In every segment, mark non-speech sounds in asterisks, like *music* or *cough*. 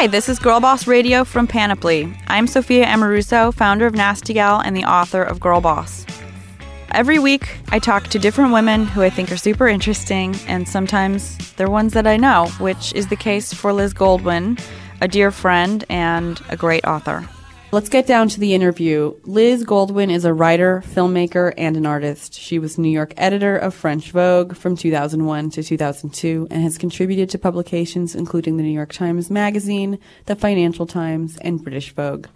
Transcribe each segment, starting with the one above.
Hi, this is Girl Boss Radio from Panoply. I'm Sophia Amoruso, founder of Nasty Gal and the author of Girl Boss. Every week, I talk to different women who I think are super interesting, and sometimes they're ones that I know, which is the case for Liz Goldwyn, a dear friend and a great author. Let's get down to the interview. Liz Goldwyn is a writer, filmmaker, and an artist. She was New York editor of French Vogue from 2001 to 2002 and has contributed to publications including the New York Times Magazine, the Financial Times, and British Vogue.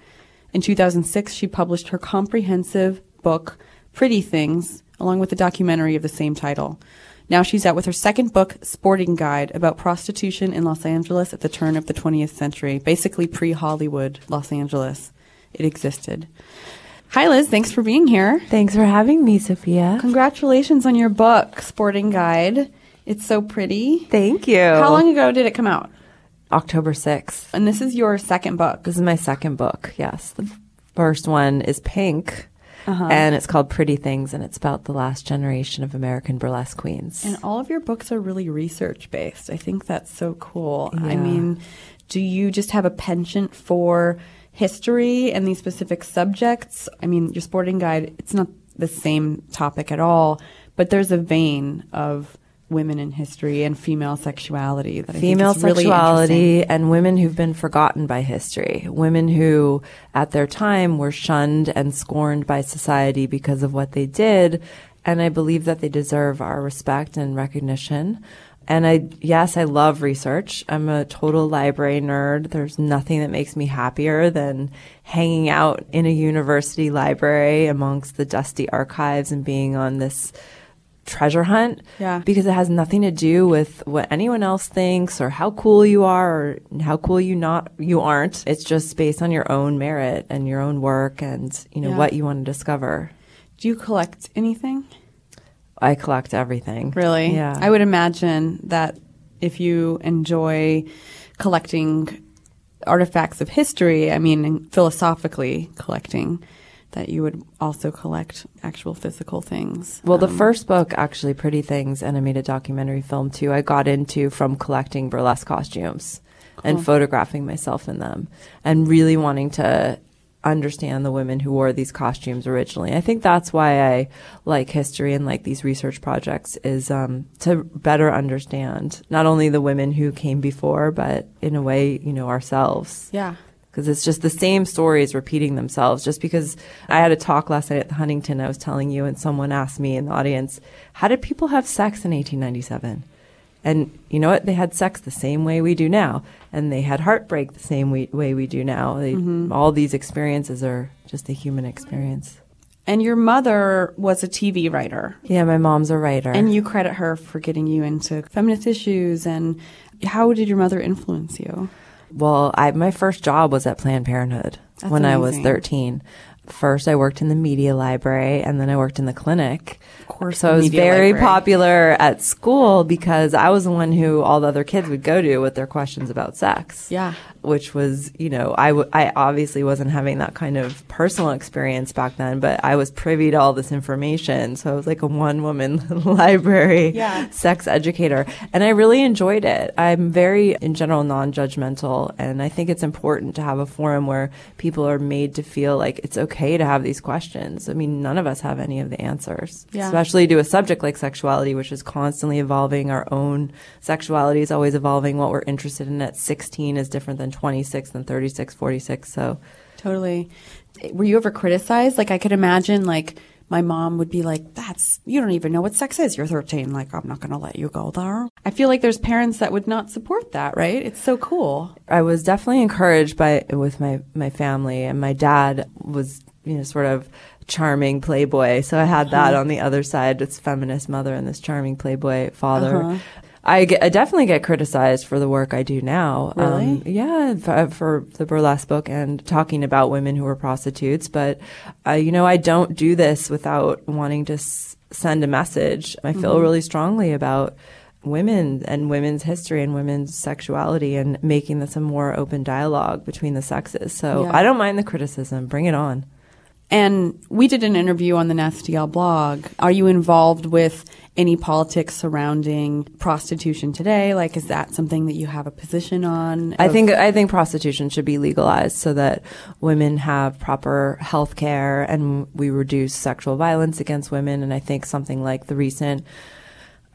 In 2006, she published her comprehensive book, Pretty Things, along with a documentary of the same title. Now she's out with her second book, Sporting Guide, about prostitution in Los Angeles at the turn of the 20th century, basically pre Hollywood Los Angeles it existed. Hi, Liz. Thanks for being here. Thanks for having me, Sophia. Congratulations on your book, Sporting Guide. It's so pretty. Thank you. How long ago did it come out? October 6th. And this is your second book. This is my second book, yes. The first one is Pink. Uh-huh. And it's called Pretty Things, and it's about the last generation of American burlesque queens. And all of your books are really research based. I think that's so cool. Yeah. I mean, do you just have a penchant for history and these specific subjects. I mean, your sporting guide, it's not the same topic at all, but there's a vein of women in history and female sexuality that female sexuality really and women who've been forgotten by history women who at their time were shunned and scorned by society because of what they did and i believe that they deserve our respect and recognition and I, yes, I love research. I'm a total library nerd. There's nothing that makes me happier than hanging out in a university library amongst the dusty archives and being on this treasure hunt. Yeah. Because it has nothing to do with what anyone else thinks or how cool you are or how cool you not you aren't. It's just based on your own merit and your own work and, you know, yeah. what you want to discover. Do you collect anything? I collect everything. Really? Yeah. I would imagine that if you enjoy collecting artifacts of history, I mean, philosophically collecting, that you would also collect actual physical things. Well, um, the first book, actually, Pretty Things, and I made a documentary film too, I got into from collecting burlesque costumes. Cool. And photographing myself in them and really wanting to understand the women who wore these costumes originally. I think that's why I like history and like these research projects is um, to better understand not only the women who came before, but in a way, you know, ourselves. Yeah. Because it's just the same stories repeating themselves. Just because I had a talk last night at the Huntington, I was telling you, and someone asked me in the audience, how did people have sex in 1897? And you know what? They had sex the same way we do now, and they had heartbreak the same way, way we do now. They, mm-hmm. All these experiences are just a human experience. And your mother was a TV writer. Yeah, my mom's a writer. And you credit her for getting you into feminist issues. And how did your mother influence you? Well, I, my first job was at Planned Parenthood That's when amazing. I was 13 first I worked in the media library and then I worked in the clinic. Of course. So I was very library. popular at school because I was the one who all the other kids would go to with their questions about sex. Yeah. Which was, you know, I, w- I obviously wasn't having that kind of personal experience back then, but I was privy to all this information. So I was like a one woman *laughs* library yeah. sex educator. And I really enjoyed it. I'm very, in general, non judgmental. And I think it's important to have a forum where people are made to feel like it's okay to have these questions. I mean, none of us have any of the answers, yeah. especially to a subject like sexuality, which is constantly evolving. Our own sexuality is always evolving. What we're interested in at 16 is different than 26, than 36, 46. So, totally. Were you ever criticized? Like, I could imagine, like, my mom would be like, that's, you don't even know what sex is. You're 13. Like, I'm not going to let you go there. I feel like there's parents that would not support that, right? It's so cool. I was definitely encouraged by, with my, my family and my dad was, you know, sort of charming playboy. So I had that uh-huh. on the other side, this feminist mother and this charming playboy father. Uh-huh. I, get, I definitely get criticized for the work I do now. Really? Um, yeah, for, for, the burlesque book and talking about women who are prostitutes. But, uh, you know, I don't do this without wanting to s- send a message. I feel mm-hmm. really strongly about women and women's history and women's sexuality and making this a more open dialogue between the sexes. So yeah. I don't mind the criticism. Bring it on. And we did an interview on the Nasty Gal blog. Are you involved with any politics surrounding prostitution today? Like, is that something that you have a position on? I think I think prostitution should be legalized so that women have proper health care and we reduce sexual violence against women. And I think something like the recent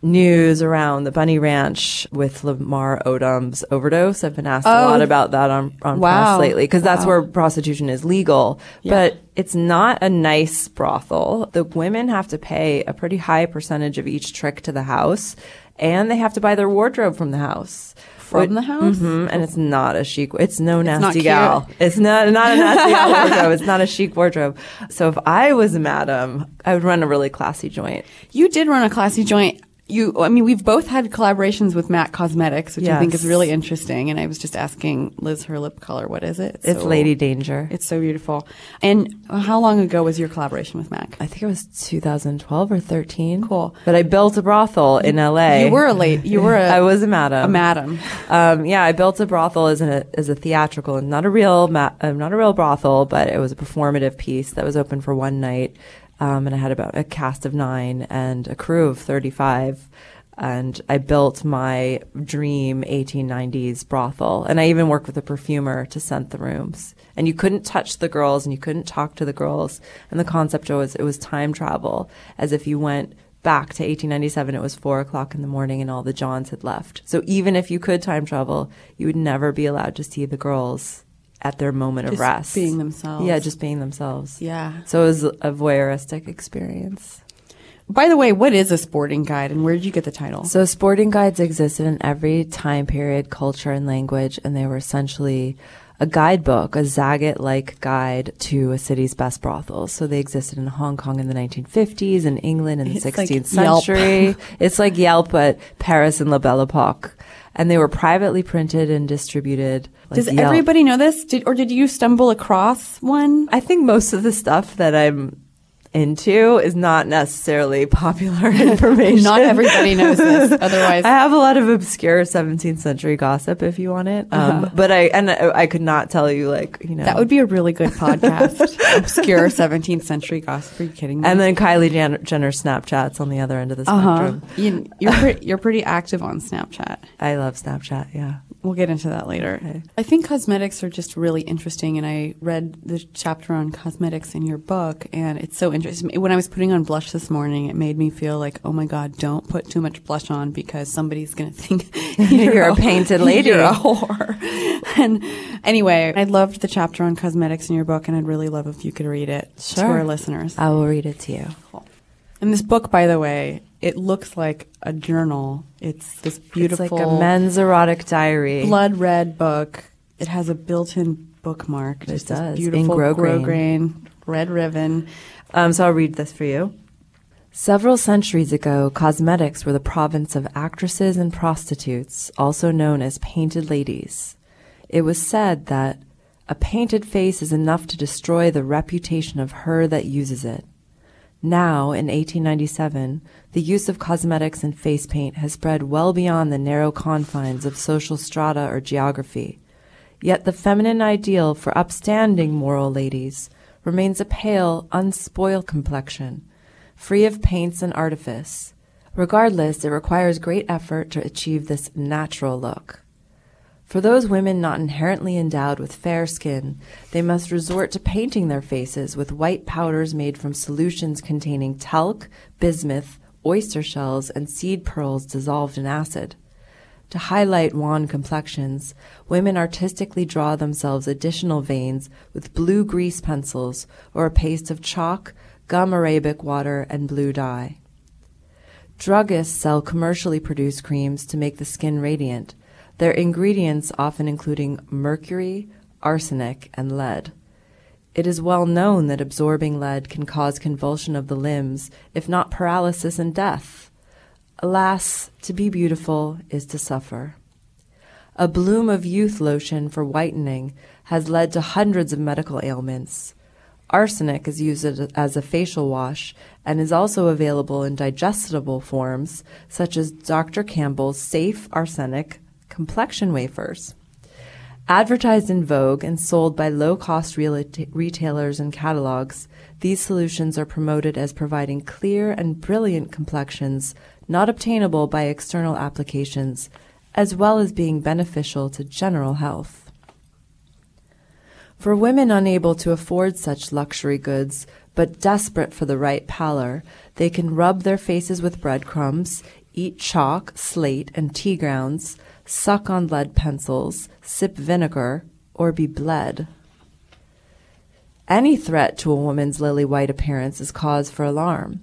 news around the Bunny Ranch with Lamar Odom's overdose. I've been asked a Oh. lot about that on on Wow. press lately because that's where prostitution is legal, but it's not a nice brothel. The women have to pay a pretty high percentage of each trick to the house, and they have to buy their wardrobe from the house. From the house? hmm and it's not a chic. It's no nasty cute. gal. It's not not a nasty gal *laughs* wardrobe. It's not a chic wardrobe. So if I was a madam, I would run a really classy joint. You did run a classy joint. You, I mean, we've both had collaborations with MAC Cosmetics, which I think is really interesting. And I was just asking Liz her lip color. What is it? It's so- Lady Danger. It's so beautiful. And how long ago was your collaboration with MAC? I think it was 2012 or 13. Cool. But I built a brothel in LA. You were a late. You were a. *laughs* I was a madam. a madam. Um, yeah, I built a brothel as a as a theatrical, and not a real ma- uh, not a real brothel, but it was a performative piece that was open for one night. Um, and I had about a cast of nine and a crew of thirty five. And I built my dream 1890s brothel. And I even worked with a perfumer to scent the rooms. And you couldn't touch the girls and you couldn't talk to the girls. And the concept was it was time travel, as if you went back to 1897, it was four o'clock in the morning and all the Johns had left. So even if you could time travel, you would never be allowed to see the girls at their moment Just of rest. being themselves. Yeah, just being themselves. Yeah. So it was a voyeuristic experience. By the way, what is a sporting guide, and where did you get the title? So sporting guides existed in every time period, culture, and language, and they were essentially a guidebook, a Zagat-like guide to a city's best brothels. So they existed in Hong Kong in the 1950s, in England in the It's like 16th Yelp. century. *laughs* it's like Yelp, but Paris and La Belle Epoque. And they were privately printed and distributed. Like Does Yelp. everybody know this? Did, or did you stumble across one? I think most of the stuff that I'm into is not necessarily popular *laughs* information. Not everybody knows this. *laughs* Otherwise, I have a lot of obscure 17th century gossip if you want it. Um, But I and I, I could not tell you like you know Uh-huh. that would be a really good podcast. *laughs* Obscure 17th century gossip. Are you kidding me? And then Kylie Jan- Jenner Snapchats on the other end of the uh-huh. spectrum. You, you're pre- you're pretty active on Snapchat. I love Snapchat. Yeah. We'll get into that later. Okay. I think cosmetics are just really interesting, and I read the chapter on cosmetics in your book, and it's so interesting. When I was putting on blush this morning, it made me feel like, oh my god, don't put too much blush on because somebody's going to think *laughs* *laughs* You're a painted lady. *laughs* You're a whore. and anyway, I loved the chapter on cosmetics in your book, and I'd really love if you could read it to our listeners. I will read it to you. And this book, by the way, it looks like a journal. It's this beautiful It's like a men's erotic diary. blood red book. It has a built-in bookmark. It does, in beautiful grosgrain. grosgrain red ribbon. Um, so I'll read this for you. Several centuries ago, cosmetics were the province of actresses and prostitutes, also known as painted ladies. It was said that a painted face is enough to destroy the reputation of her that uses it. Now, in 1897, the use of cosmetics and face paint has spread well beyond the narrow confines of social strata or geography. Yet the feminine ideal for upstanding moral ladies remains a pale, unspoiled complexion, free of paints and artifice. Regardless, it requires great effort to achieve this natural look. For those women not inherently endowed with fair skin, they must resort to painting their faces with white powders made from solutions containing talc, bismuth, oyster shells, and seed pearls dissolved in acid. To highlight wan complexions, women artistically draw themselves additional veins with blue grease pencils or a paste of chalk, gum arabic water, and blue dye. Druggists sell commercially produced creams to make the skin radiant, their ingredients often including mercury, arsenic, and lead. It is well known that absorbing lead can cause convulsion of the limbs, if not paralysis and death. Alas, to be beautiful is to suffer. A bloom of youth lotion for whitening has led to hundreds of medical ailments. Arsenic is used as a- facial wash and is also available in digestible forms, such as Dr. Campbell's Safe Arsenic complexion wafers. Advertised in Vogue and sold by low cost retailers and catalogs, these solutions are promoted as providing clear and brilliant complexions not obtainable by external applications, as well as being beneficial to general health. For women unable to afford such luxury goods, but desperate for the right pallor, they can rub their faces with breadcrumbs, eat chalk, slate, and tea grounds, suck on lead pencils, sip vinegar, or be bled. Any threat to a woman's lily white appearance is cause for alarm.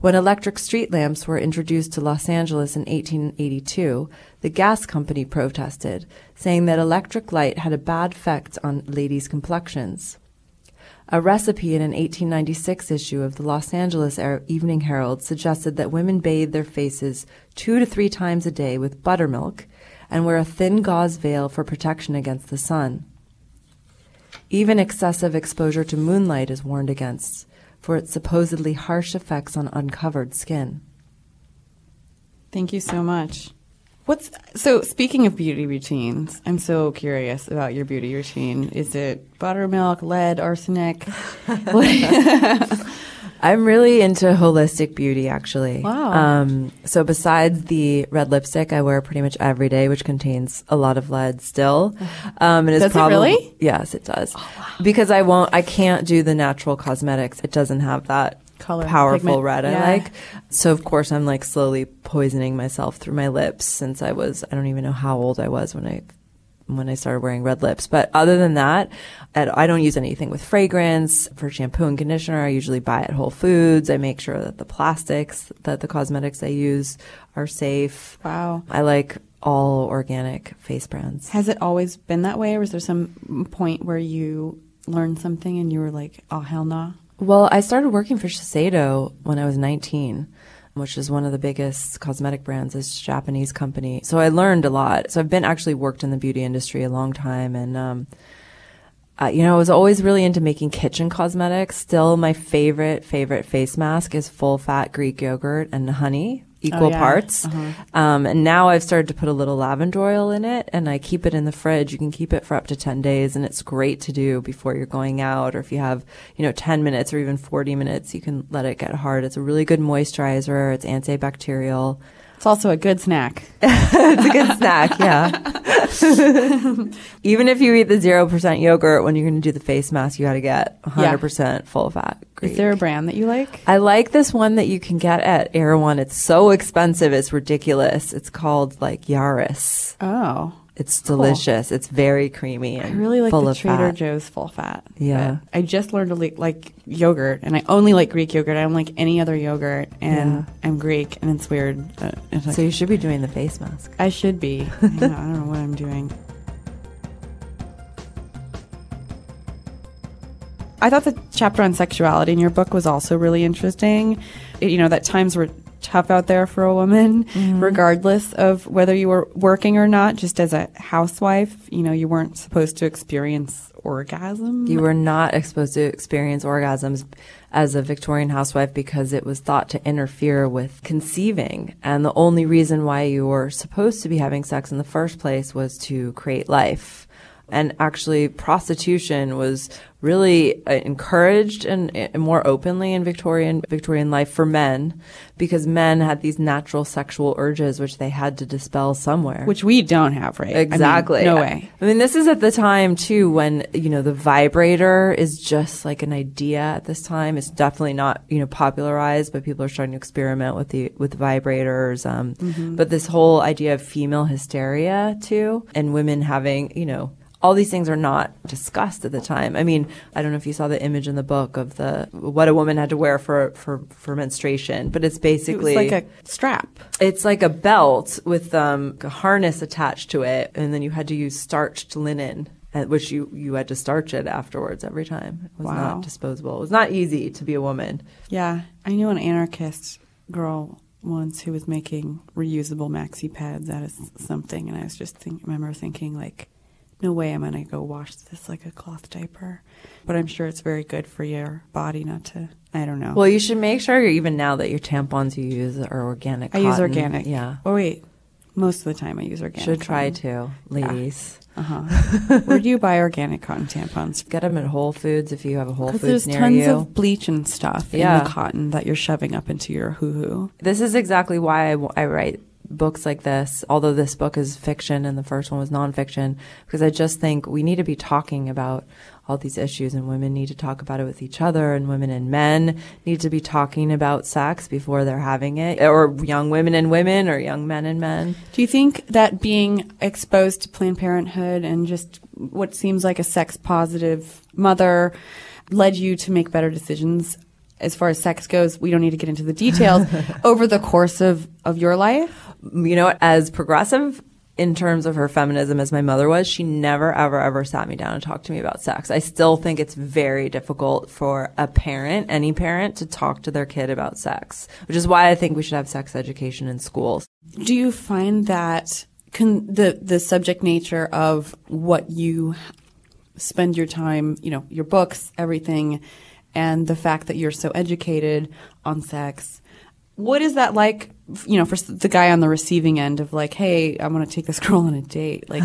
When electric street lamps were introduced to Los Angeles in 1882, the gas company protested, saying that electric light had a bad effect on ladies' complexions. A recipe in an 1896 issue of the Los Angeles Evening Herald suggested that women bathe their faces two to three times a day with buttermilk and wear a thin gauze veil for protection against the sun. Even excessive exposure to moonlight is warned against for its supposedly harsh effects on uncovered skin. Thank you so much. What's so speaking of beauty routines, I'm so curious about your beauty routine. Is it buttermilk, lead, arsenic? *laughs* *laughs* I'm really into holistic beauty, actually. Wow. Um, so besides the red lipstick, I wear pretty much every day, which contains a lot of lead still. Um, and does prob- it really? Yes, it does. Oh, wow. Because I won't, I can't do the natural cosmetics. It doesn't have that color powerful pigment. red yeah. I like. So of course I'm like slowly poisoning myself through my lips since I was I don't even know how old I was when I when I started wearing red lips. But other than that, I don't use anything with fragrance. For shampoo and conditioner, I usually buy at Whole Foods. I make sure that the plastics that the cosmetics I use are safe. Wow. I like all organic face brands. Has it always been that way, or was there some point where you learned something and you were like, oh, hell no? Nah? Well, I started working for Shiseido when I was 19 which is one of the biggest cosmetic brands, is Japanese company. So I learned a lot. So I've been actually worked in the beauty industry a long time, and um, uh, you know, I was always really into making kitchen cosmetics. Still, my favorite favorite face mask is full fat Greek yogurt and honey equal oh, yeah. parts. Uh-huh. Um, and now I've started to put a little lavender oil in it and I keep it in the fridge. You can keep it for up to 10 days and it's great to do before you're going out or if you have, you know, 10 minutes or even 40 minutes, you can let it get hard. It's a really good moisturizer. It's antibacterial. It's also a good snack. *laughs* it's a good snack, yeah. *laughs* Even if you eat the 0% yogurt, when you're going to do the face mask, you got to get 100% yeah. full fat. Greek. Is there a brand that you like? I like this one that you can get at Erewhon. It's so expensive, it's ridiculous. It's called like Yaris. Oh. It's delicious. Cool. It's very creamy and I really like the Trader fat. Joe's full fat. Yeah. I just learned to like, like, yogurt, and I only like Greek yogurt. I don't like any other yogurt, and yeah. I'm Greek, and it's weird. It's like, so you should be doing the face mask. I should be. *laughs* I, know, I don't know what I'm doing. I thought the chapter on sexuality in your book was also really interesting. It, you know that times were tough out there for a woman, mm-hmm. regardless of whether you were working or not. Just as a housewife, you know, you weren't supposed to experience orgasm. You were not supposed to experience orgasms as a Victorian housewife because it was thought to interfere with conceiving. And the only reason why you were supposed to be having sex in the first place was to create life. And actually, prostitution was really uh, encouraged and, and, more openly in Victorian Victorian life for men because men had these natural sexual urges which they had to dispel somewhere. Which we don't have right? Exactly I mean, no way. I mean this is at the time too when you know the vibrator is just like an idea at this time. It's definitely not you know popularized but people are starting to experiment with the with vibrators um, mm-hmm. but this whole idea of female hysteria too and women having you know all these things are not discussed at the time. I mean, I don't know if you saw the image in the book of the what a woman had to wear for for, for menstruation, but it's basically it like a strap. It's like a belt with um, a harness attached to it, and then you had to use starched linen which you you had to starch it afterwards every time. It was wow. not disposable. It was not easy to be a woman. Yeah, I knew an anarchist girl once who was making reusable maxi pads out of something, and I was just think, remember thinking like, no way I'm I going to go wash this like a cloth diaper. But I'm sure it's very good for your body not to, I don't know. Well, you should make sure even now that your tampons you use are organic. I use organic. Yeah. Oh, wait. Most of the time, I use organic. Should try cotton. to, ladies. Uh huh. *laughs* Where do you buy organic cotton tampons? Get them at Whole Foods if you have a Whole Foods there's near tons you. of bleach and stuff in the cotton that you're shoving up into your hoo hoo. this is exactly why I, w- I write books like this, although this book is fiction and the first one was nonfiction, because I just think we need to be talking about all these issues and women need to talk about it with each other and women and men need to be talking about sex before they're having it or young women and women or young men and men. Do you think that being exposed to Planned Parenthood and just what seems like a sex positive mother led you to make better decisions as far as sex goes? We don't need to get into the details *laughs* over the course of, of your life. you know, as progressive in terms of her feminism as my mother was, she never, ever, ever sat me down and talked to me about sex. I still think it's very difficult for a parent, any parent, to talk to their kid about sex, which is why I think we should have sex education in schools. Do you find that con- the the subject nature of what you spend your time, you know, your books, everything, and the fact that you're so educated on sex, what is that like? You know, for the guy on the receiving end of like, hey, I want to take this *laughs* girl on a date. Like,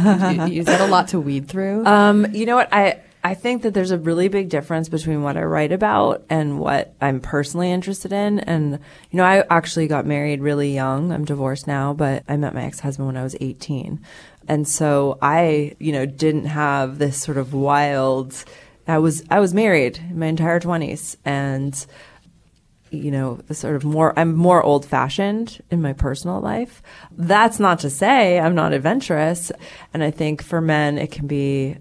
is that a lot to weed through? Um, you know what? I, I think that there's a really big difference between what I write about and what I'm personally interested in. And, you know, I actually got married really young. I'm divorced now, but I met my ex-husband when I was 18. And so I, you know, didn't have this sort of wild, I was, I was married in my entire 20s and, you know, the sort of more, I'm more old fashioned in my personal life. That's not to say I'm not adventurous. And I think for men, it can be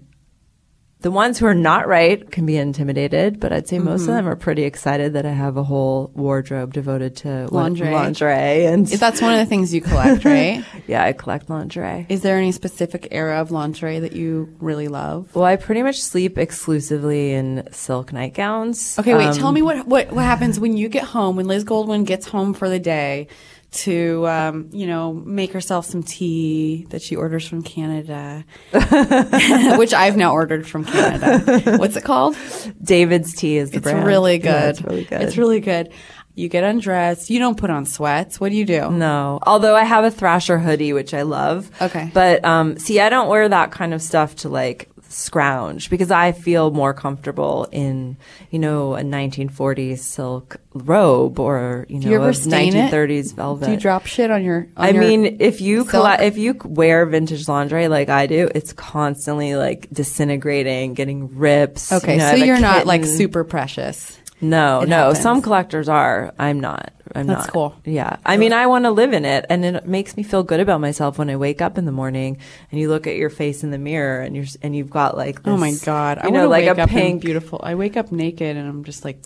the ones who are not right can be intimidated, but I'd say most of them are pretty excited that I have a whole wardrobe devoted to Lingerie. lingerie. And if That's one of the things you collect, right? *laughs* yeah, I collect lingerie. Is there any specific era of lingerie that you really love? Well, I pretty much sleep exclusively in silk nightgowns. Okay, wait. Um, tell me what, what what happens when you get home when Liz Goldwyn gets home for the day to um, you know make herself some tea that she orders from Canada, *laughs* which I've now ordered from Canada. What's it called? David's tea is the It's brand. really Yeah, good. it's really good. It's really good. You get undressed. You don't put on sweats. What do you do? No, although I have a Thrasher hoodie, which I love. Okay. But um, see, I don't wear that kind of stuff to like scrounge because I feel more comfortable in, you know, a 1940s silk robe or you know, you a stain it? 1930s velvet. Do you drop shit on your? On I your mean, if you colla- if you wear vintage lingerie like I do, it's constantly like disintegrating, getting rips. okay, You know, so you're not like super precious. No, no. happens. Some collectors are. I'm not. I'm That's not. That's cool. Yeah. I mean, I want to live in it, and it makes me feel good about myself when I wake up in the morning and you look at your face in the mirror and you're and you've got like this, oh my god! I you want know, to like wake a up in pink. beautiful. I wake up naked and I'm just like,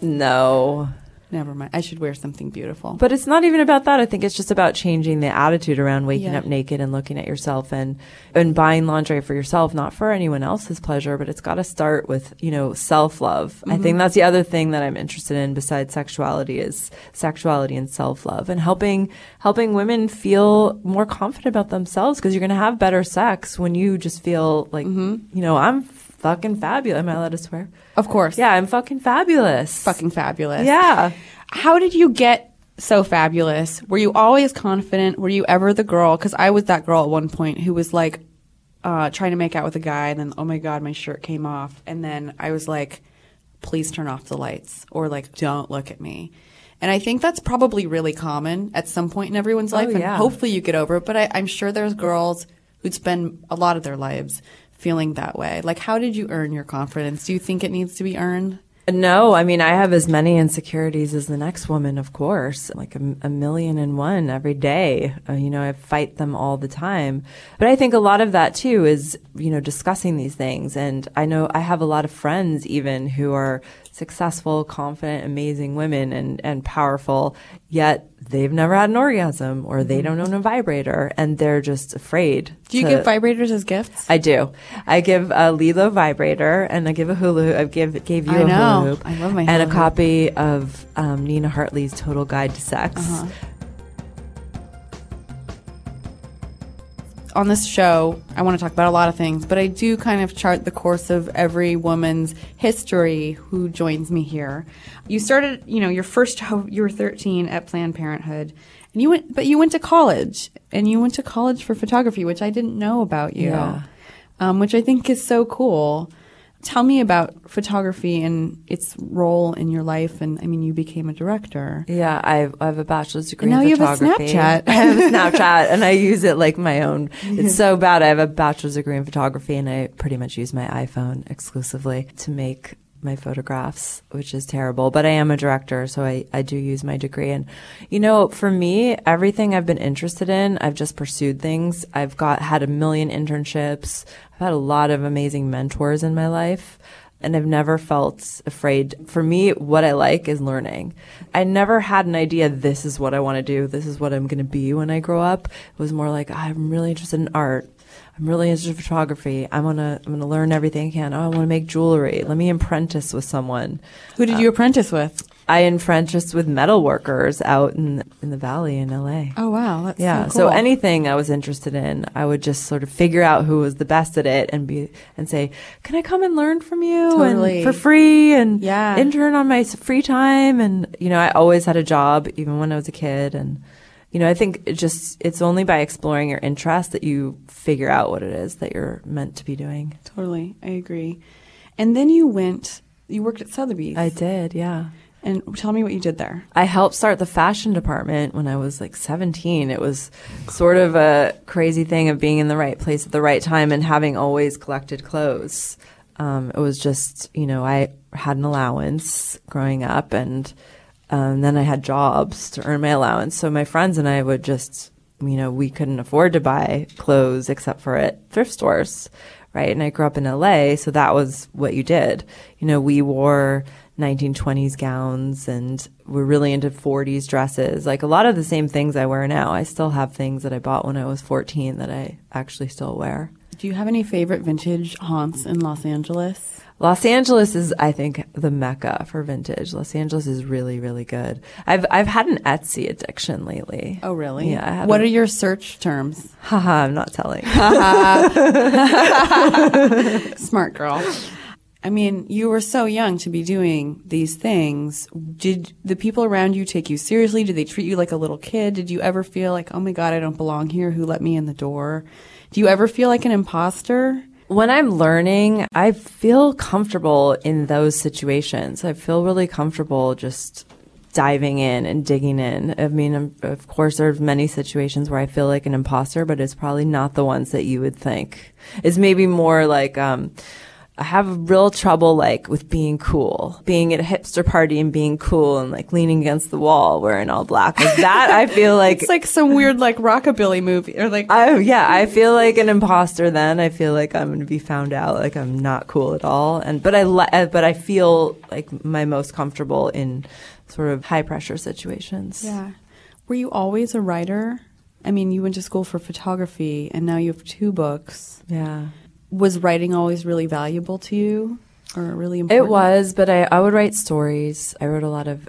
No, never mind. I should wear something beautiful. but it's not even about that. I think it's just about changing the attitude around waking Yeah. up naked and looking at yourself and and buying lingerie for yourself, not for anyone else's pleasure. But it's got to start with you know self love. I Mm-hmm. think that's the other thing that I'm interested in besides sexuality is sexuality and self love and helping helping women feel more confident about themselves because you're going to have better sex when you just feel like Mm-hmm. you know I'm fucking fabulous. Am I allowed to swear? of course, Yeah, I'm fucking fabulous. fucking fabulous. yeah. How did you get so fabulous? Were you always confident? Were you ever the girl? Because I was that girl at one point who was like uh, trying to make out with a guy, and then oh my god, my shirt came off, and then I was like, please turn off the lights, or like don't look at me. And I think that's probably really common at some point in everyone's life, and yeah. hopefully you get over it. But I, I'm sure there's girls who'd spend a lot of their lives feeling that way. Like, how did you earn your confidence? Do you think it needs to be earned? No, I mean, I have as many insecurities as the next woman, of course, like a, a million and one every day. Uh, you know, I fight them all the time. But I think a lot of that too is, you know, discussing these things. And I know I have a lot of friends even who are successful, confident, amazing women and, and powerful, yet they've never had an orgasm or they don't own a vibrator and they're just afraid. Do you to- give vibrators as gifts? I do. I give a LELO vibrator and I give a hula hoop. I give gave you I a know. hula hoop. I love my and a hoop. copy of um, Nina Hartley's Total Guide to Sex. Uh-huh. On this show, I want to talk about a lot of things, but I do kind of chart the course of every woman's history who joins me here. You started, you know, your first job, you were 13 at Planned Parenthood, And you went, but you went to college, and you went to college for photography, which I didn't know about you. Yeah. Um, which I think is so cool. Tell me about photography and its role in your life. And I mean, you became a director. Yeah, I have, I have a bachelor's degree And now in you have a. Snapchat. *laughs* I have a Snapchat, and I use it like my own. *laughs* It's so bad. I have a bachelor's degree in photography, and I pretty much use my iPhone exclusively to make my photographs, which is terrible. But I am a director, so I, I do use my degree. And, you know, for me, everything I've been interested in, I've just pursued things. I've got, had a million internships. I've had a lot of amazing mentors in my life. And I've never felt afraid. For me, what I like is learning. I never had an idea, this is what I want to do. This is what I'm going to be when I grow up. It was more like, ah, I'm really interested in art. I'm really into photography. I want to, I'm going to learn everything I can. Oh, I want to make jewelry. Let me apprentice with someone. Who did you uh, apprentice with? I apprenticed with metal workers out in in the valley in LA. Oh wow, that's yeah. so, cool. anything I was interested in, I would just sort of figure out who was the best at it and be and say, "Can I come and learn from you Totally. and for free and Yeah. intern on my free time?" And you know, I always had a job even when I was a kid and you know, I think it just it's only by exploring your interests that you figure out what it is that you're meant to be doing. Totally, I agree. And then you went. You worked at Sotheby's. I did, yeah. And tell me what you did there. I helped start the fashion department when I was like 17. It was sort of a crazy thing of being in the right place at the right time and having always collected clothes. Um, it was just, you know, I had an allowance growing up and um, then I had jobs to earn my allowance. So my friends and I would just, you know, we couldn't afford to buy clothes except for at thrift stores, right? And I grew up in LA, so that was what you did. You know, we wore 1920s gowns and we're really into 40s dresses. Like a lot of the same things I wear now. I still have things that I bought when I was 14 that I actually still wear. Do you have any favorite vintage haunts in Los Angeles? Los Angeles is, I think, the mecca for vintage. Los Angeles is really, really good. I've I've had an Etsy addiction lately. Oh, really? Yeah. What a- are your search terms? Haha, I'm not telling. *laughs* *laughs* Smart girl. I mean, you were so young to be doing these things. Did the people around you take you seriously? Did they treat you like a little kid? Did you ever feel like, oh my God, I don't belong here? Who let me in the door? Do you ever feel like an imposter? When I'm learning, I feel comfortable in those situations. I feel really comfortable just diving in and digging in. I mean, um, of course, there's many situations where I feel like an imposter, but it's probably not the ones that you would think. It's maybe more like, um, I have real trouble like with being cool, being at a hipster party and being cool and like leaning against the wall wearing all black. Like that, I feel *laughs* like It's like some weird, like, rockabilly movie or like, I yeah, I feel like an imposter. Then I feel like I'm going to be found out. Like I'm not cool at all. And but I li- uh, but I feel like my most comfortable in sort of high pressure situations. yeah. Were you always a writer? I mean, you went to school for photography and now you have two books. Yeah. Was writing always really valuable to you or really important? It was, but I, I would write stories. I wrote a lot of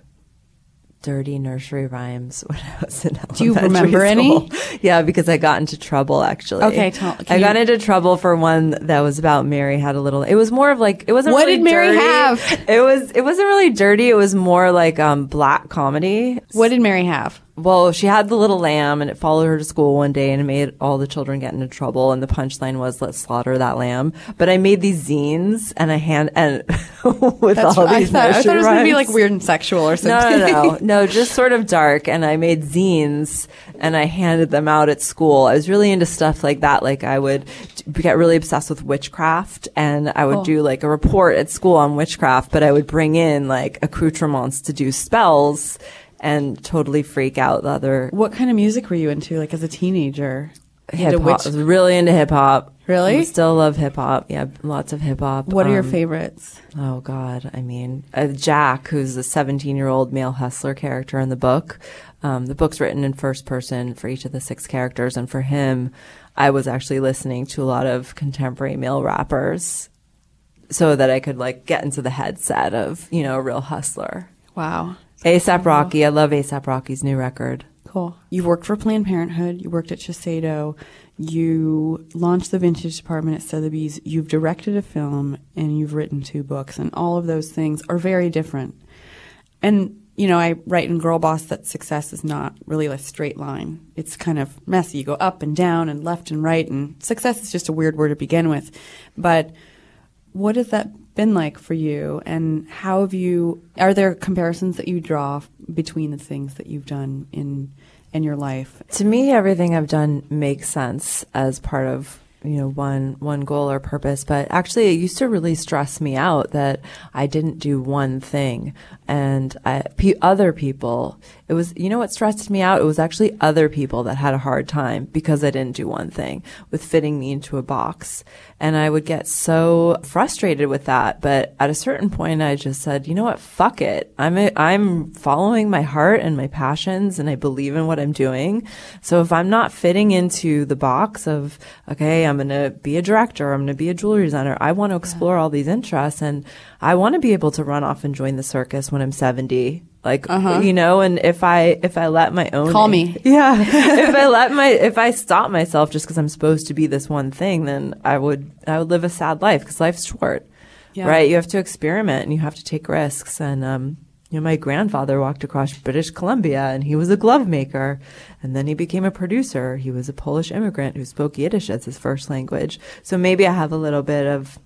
dirty nursery rhymes *laughs* when I was in elementary Do you remember any? Yeah, because I got into trouble actually. Okay, tell- I got you- into trouble for one that was about Mary had a little. It was more of like it wasn't. What really did Mary dirty. have? It was. It wasn't really dirty. It was more like um black comedy. What did Mary have? Well, she had the little lamb, and it followed her to school one day, and it made all the children get into trouble. And the punchline was, "Let's slaughter that lamb." But I made these zines, and I hand and *laughs* with all I these thought, I thought it was going to be like weird and sexual or something. no, no, no, no, just sort of dark. And I made zines and I handed them out at school. I was really into stuff like that. Like I would get really obsessed with witchcraft and I would Oh. do like a report at school on witchcraft, but I would bring in like accoutrements to do spells and totally freak out the other What kind of music were you into, like as a teenager? Hip hop. witch- I was really into hip hop. Really? I still love hip hop. Yeah, lots of hip hop. What are your Um, favorites? Oh God! I mean, uh, Jack, who's a 17-year-old male hustler character in the book. Um, the book's written in first person for each of the six characters, and for him, I was actually listening to a lot of contemporary male rappers, so that I could like get into the headset of you know a real hustler. Wow. ASAP Rocky, I love ASAP Rocky's new record. Cool. You've worked for Planned Parenthood. You worked at Shiseido. You launched the vintage department at Sotheby's. You've directed a film and you've written two books, and all of those things are very different. And you know, I write in Girl Boss that success is not really a straight line. It's kind of messy. You go up and down and left and right, and success is just a weird word to begin with. But what has that been like for you, and how have you? Are there comparisons that you draw between the things that you've done in in your life? To me, everything I've done makes sense as part of you know one one goal or purpose but actually it used to really stress me out that I didn't do one thing and I, p- other people it was you know what stressed me out? It was actually other people that had a hard time because I didn't do one thing with fitting me into a box. And I would get so frustrated with that. But at a certain point I just said you know what? Fuck it. I'm a, I'm following my heart and my passions and I believe in what I'm doing. So if I'm not fitting into the box of okay I'm going to be a director I'm going to be a jewelry designer I want to explore yeah. all these interests and I want to be able to run off and join the circus when I'm 70 like uh-huh. you know and if i if i let my own call me *laughs* yeah *laughs* if i let my if i stop myself just because i'm supposed to be this one thing then i would i would live a sad life because life's short yeah. right you have to experiment and you have to take risks and um you know, my grandfather walked across British Columbia and he was a glove maker. And then he became a producer. He was a Polish immigrant who spoke Yiddish as his first language. So maybe I have a little bit of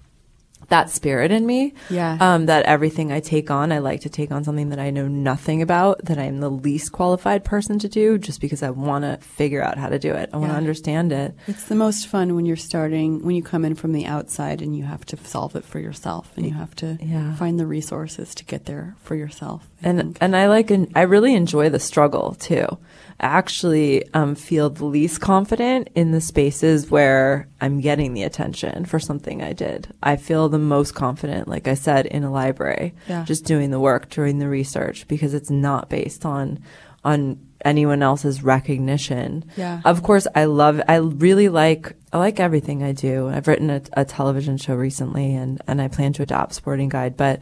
that spirit in me. Yeah. Um, that everything I take on, I like to take on something that I know nothing about, that I'm the least qualified person to do, just because I want to figure out how to do it. I want to understand it. It's the most fun when you're starting, when you come in from the outside and you have to solve it for yourself and you have to yeah. find the resources to get there for yourself. I and think. and I like, I really enjoy the struggle too actually um, feel the least confident in the spaces where I'm getting the attention for something I did. I feel the most confident, like I said, in a library, yeah. just doing the work, doing the research, because it's not based on on anyone else's recognition. Yeah. Of course, I love, I really like, I like everything I do. I've written a, a television show recently and, and I plan to adopt Sporting Guide, but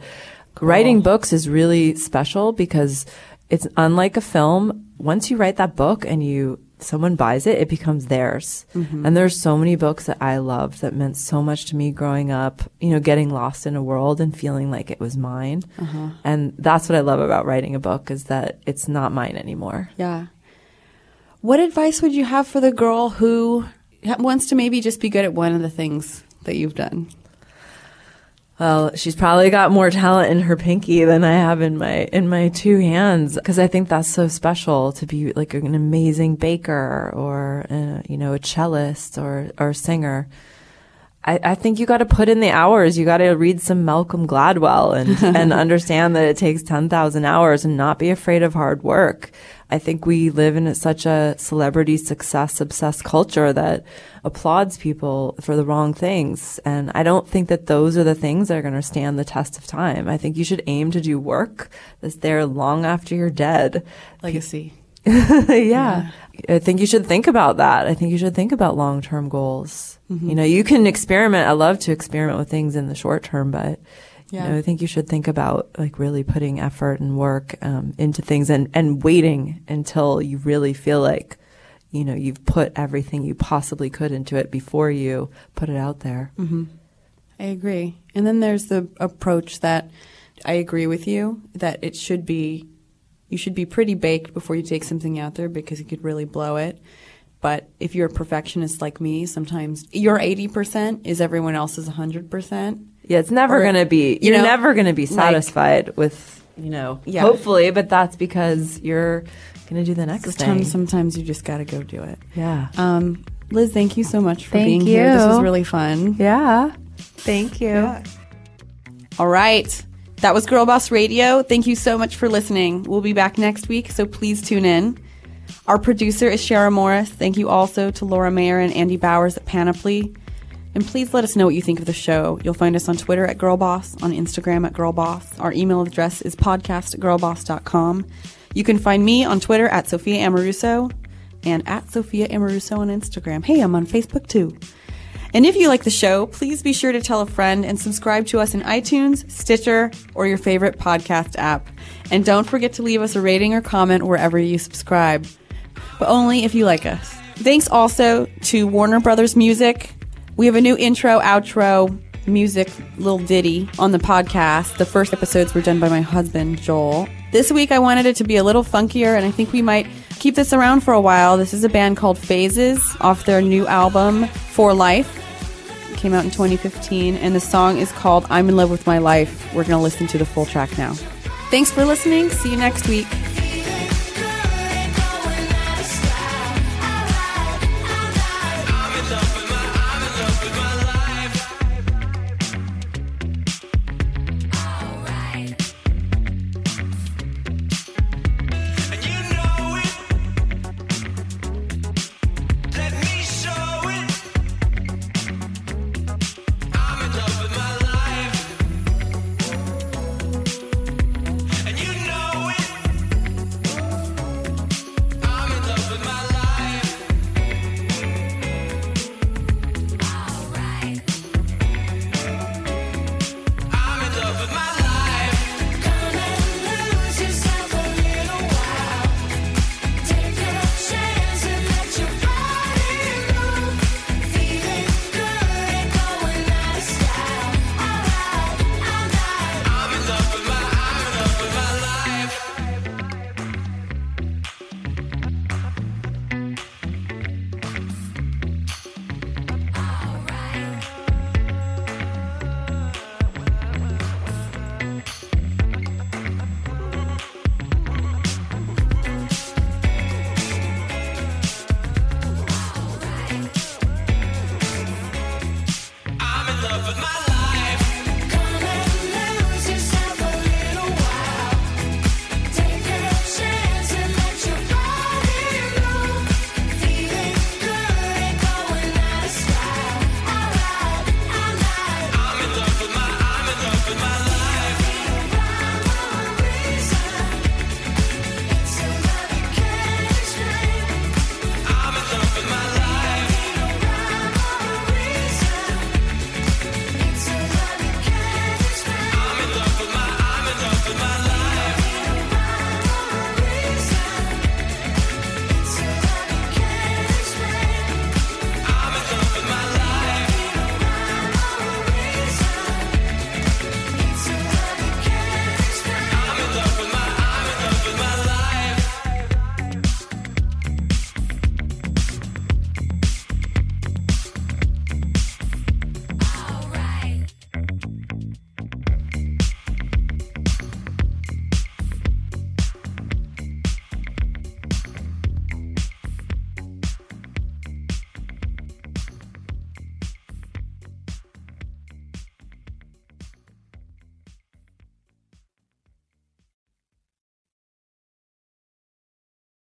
cool. writing books is really special because it's unlike a film. Once you write that book and you someone buys it, it becomes theirs. Mm-hmm. And there's so many books that I loved that meant so much to me growing up, you know, getting lost in a world and feeling like it was mine. Uh-huh. And that's what I love about writing a book is that it's not mine anymore. Yeah. What advice would you have for the girl who wants to maybe just be good at one of the things that you've done? Well, she's probably got more talent in her pinky than I have in my in my two hands because I think that's so special to be like an amazing baker or uh, you know a cellist or or singer. I, I think you got to put in the hours. You got to read some Malcolm Gladwell and *laughs* and understand that it takes ten thousand hours and not be afraid of hard work. I think we live in such a celebrity success obsessed culture that applauds people for the wrong things. And I don't think that those are the things that are going to stand the test of time. I think you should aim to do work that's there long after you're dead. Legacy. *laughs* yeah. yeah. I think you should think about that. I think you should think about long term goals. Mm-hmm. You know, you can experiment. I love to experiment with things in the short term, but yeah. You know, I think you should think about like really putting effort and work um, into things and, and waiting until you really feel like, you know, you've put everything you possibly could into it before you put it out there. Mm-hmm. I agree. And then there's the approach that I agree with you that it should be, you should be pretty baked before you take something out there because you could really blow it. But if you're a perfectionist like me, sometimes your 80% is everyone else's 100%. Yeah, it's never going to be, you're you know, never going to be satisfied like, with, you know, yeah. hopefully, but that's because you're going to do the next sometimes, thing. Sometimes you just got to go do it. Yeah. Um, Liz, thank you so much for thank being you. here. This was really fun. Yeah. Thank you. Yeah. All right. That was Girl Boss Radio. Thank you so much for listening. We'll be back next week, so please tune in. Our producer is Shara Morris. Thank you also to Laura Mayer and Andy Bowers at Panoply. And please let us know what you think of the show. You'll find us on Twitter at GirlBoss, on Instagram at GirlBoss. Our email address is podcast at girlboss.com. You can find me on Twitter at Sophia Amoruso and at Sophia Amoruso on Instagram. Hey, I'm on Facebook too. And if you like the show, please be sure to tell a friend and subscribe to us in iTunes, Stitcher, or your favorite podcast app. And don't forget to leave us a rating or comment wherever you subscribe, but only if you like us. Thanks also to Warner Brothers Music, we have a new intro, outro, music little ditty on the podcast. The first episodes were done by my husband, Joel. This week I wanted it to be a little funkier, and I think we might keep this around for a while. This is a band called Phases off their new album, For Life. It came out in 2015, and the song is called I'm in Love with My Life. We're going to listen to the full track now. Thanks for listening. See you next week.